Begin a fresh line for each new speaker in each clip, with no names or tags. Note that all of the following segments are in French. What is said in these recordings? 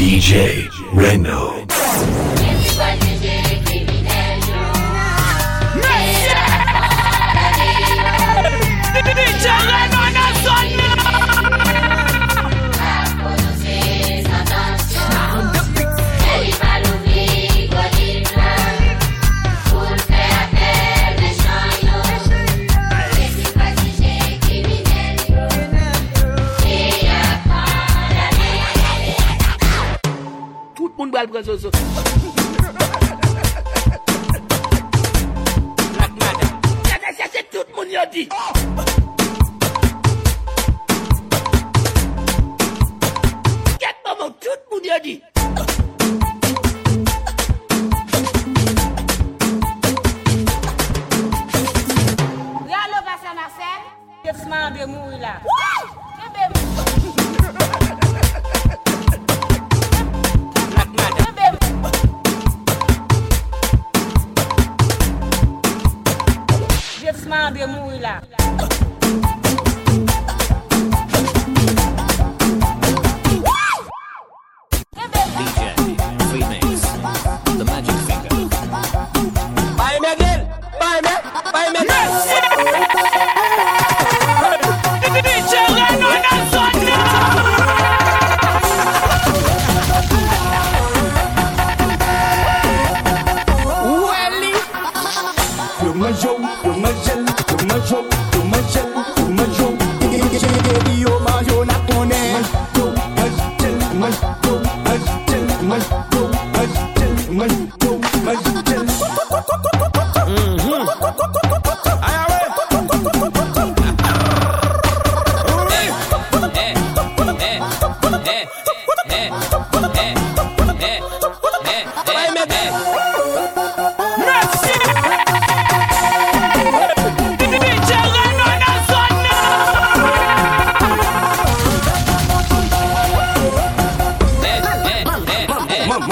DJ
Reynolds. C'est tout le monde y dit. Tout
le monde.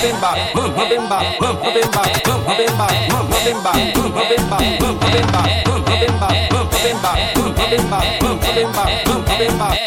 hopping back, boom hopping back, boom hopping back, boom hopping back, boom
hopping back, boom
hopping back.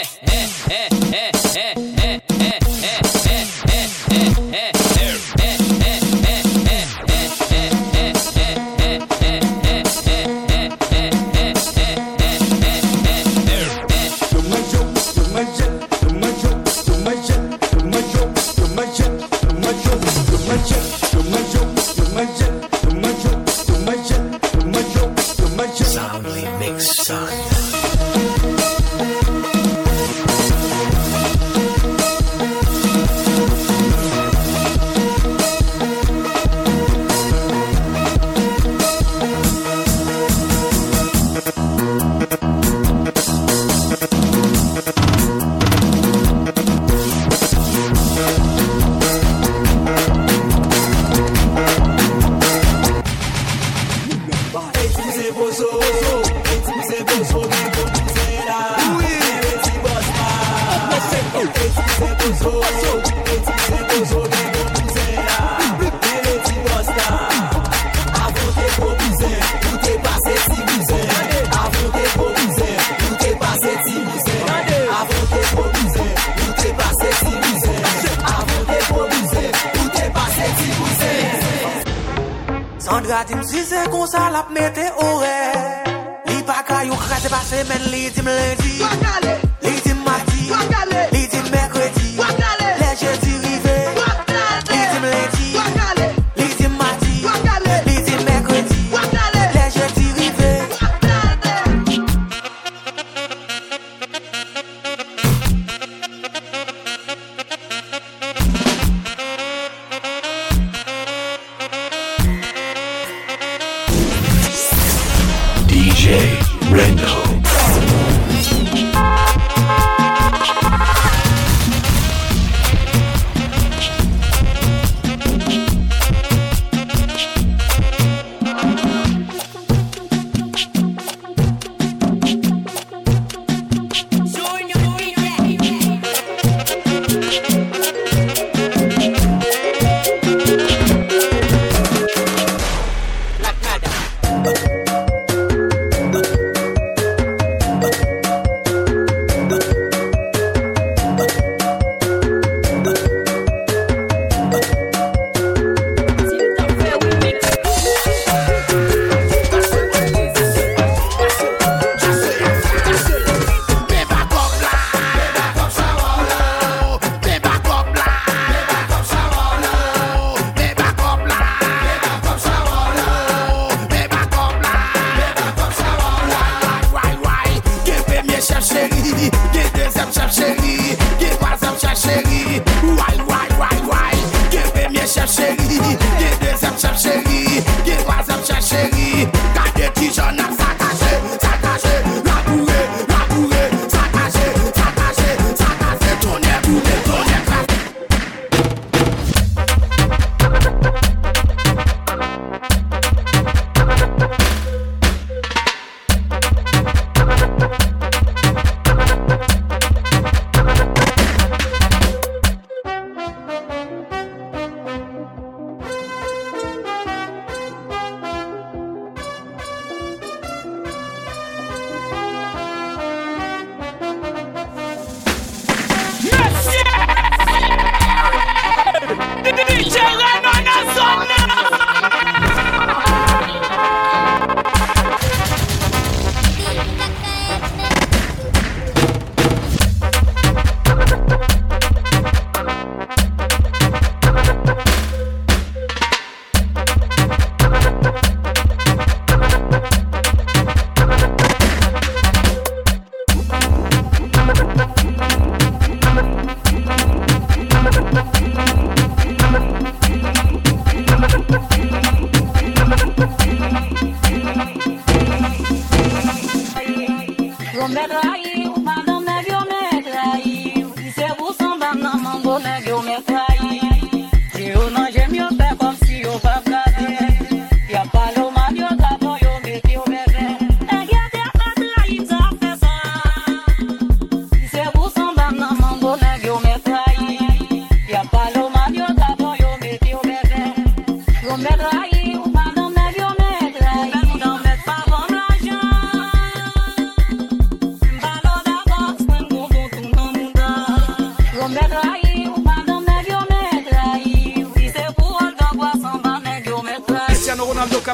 Andrade msi se kon sa lap mette ore Li pa kayo krasi pa semen li
dim lendi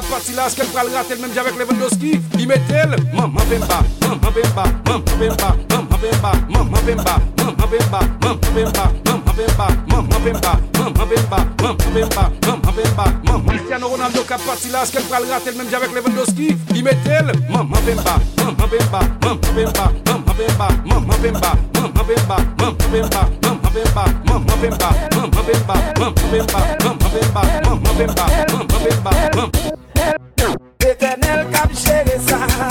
Cristiano Ronaldo qui a parti là, est-ce qu'elle fera le rater même avec Lewandowski Il met-elle Maman Bemba, Maman Bemba, Maman Bemba, Maman Bemba, Maman Bemba, Maman Bemba, Maman Bemba, Maman Bemba, Maman Bemba, Maman Bemba, Maman Bemba, Maman Bemba, Maman qu'elle fera le rater même avec Lewandowski Il met-elle Maman Bemba, Maman Bemba, Maman Bemba, Maman Bemba, Maman Bemba, Maman Bemba, Maman Bemba, Maman Bemba, Maman Bemba, Maman Bemba, Maman Bemba, Maman Bemba, Maman Bemba, Maman Bemba, Maman
L'éternel
Etenel kap chere sa.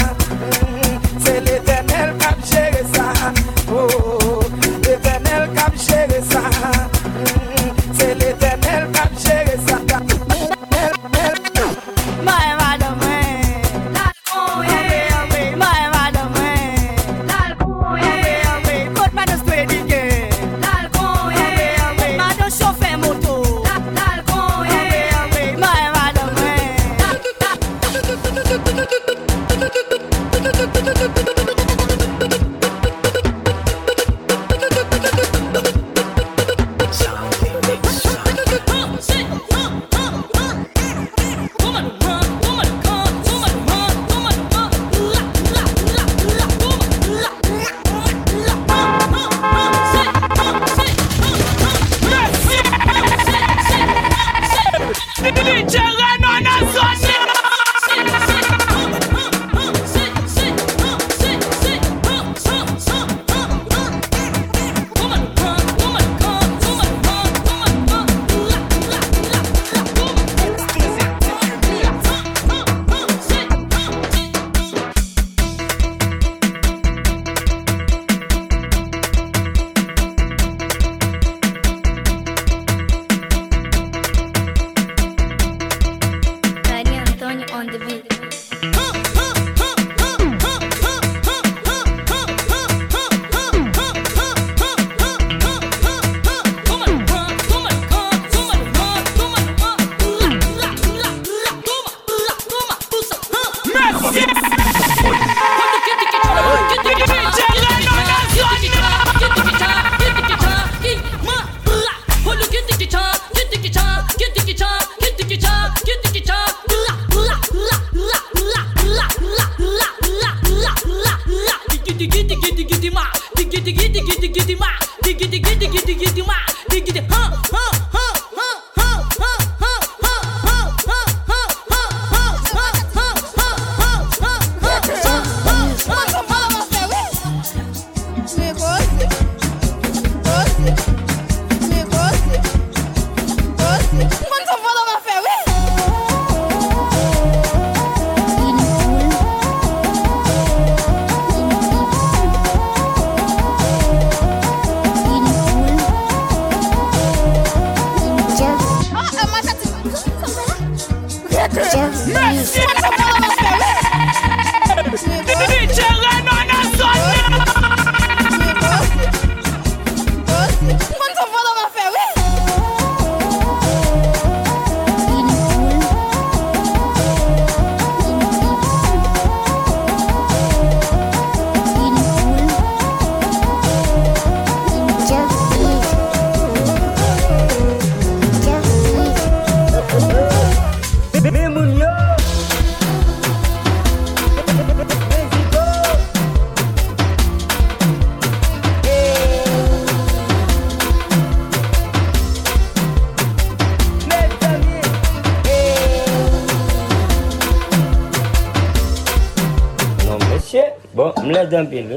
தான் பேர்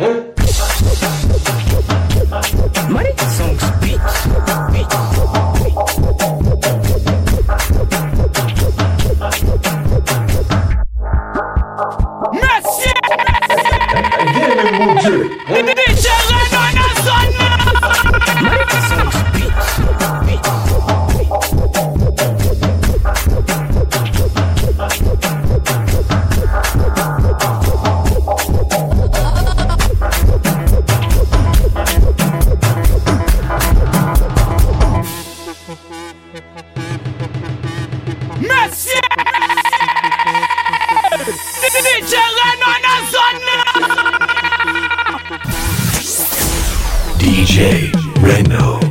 에?
DJ Reno.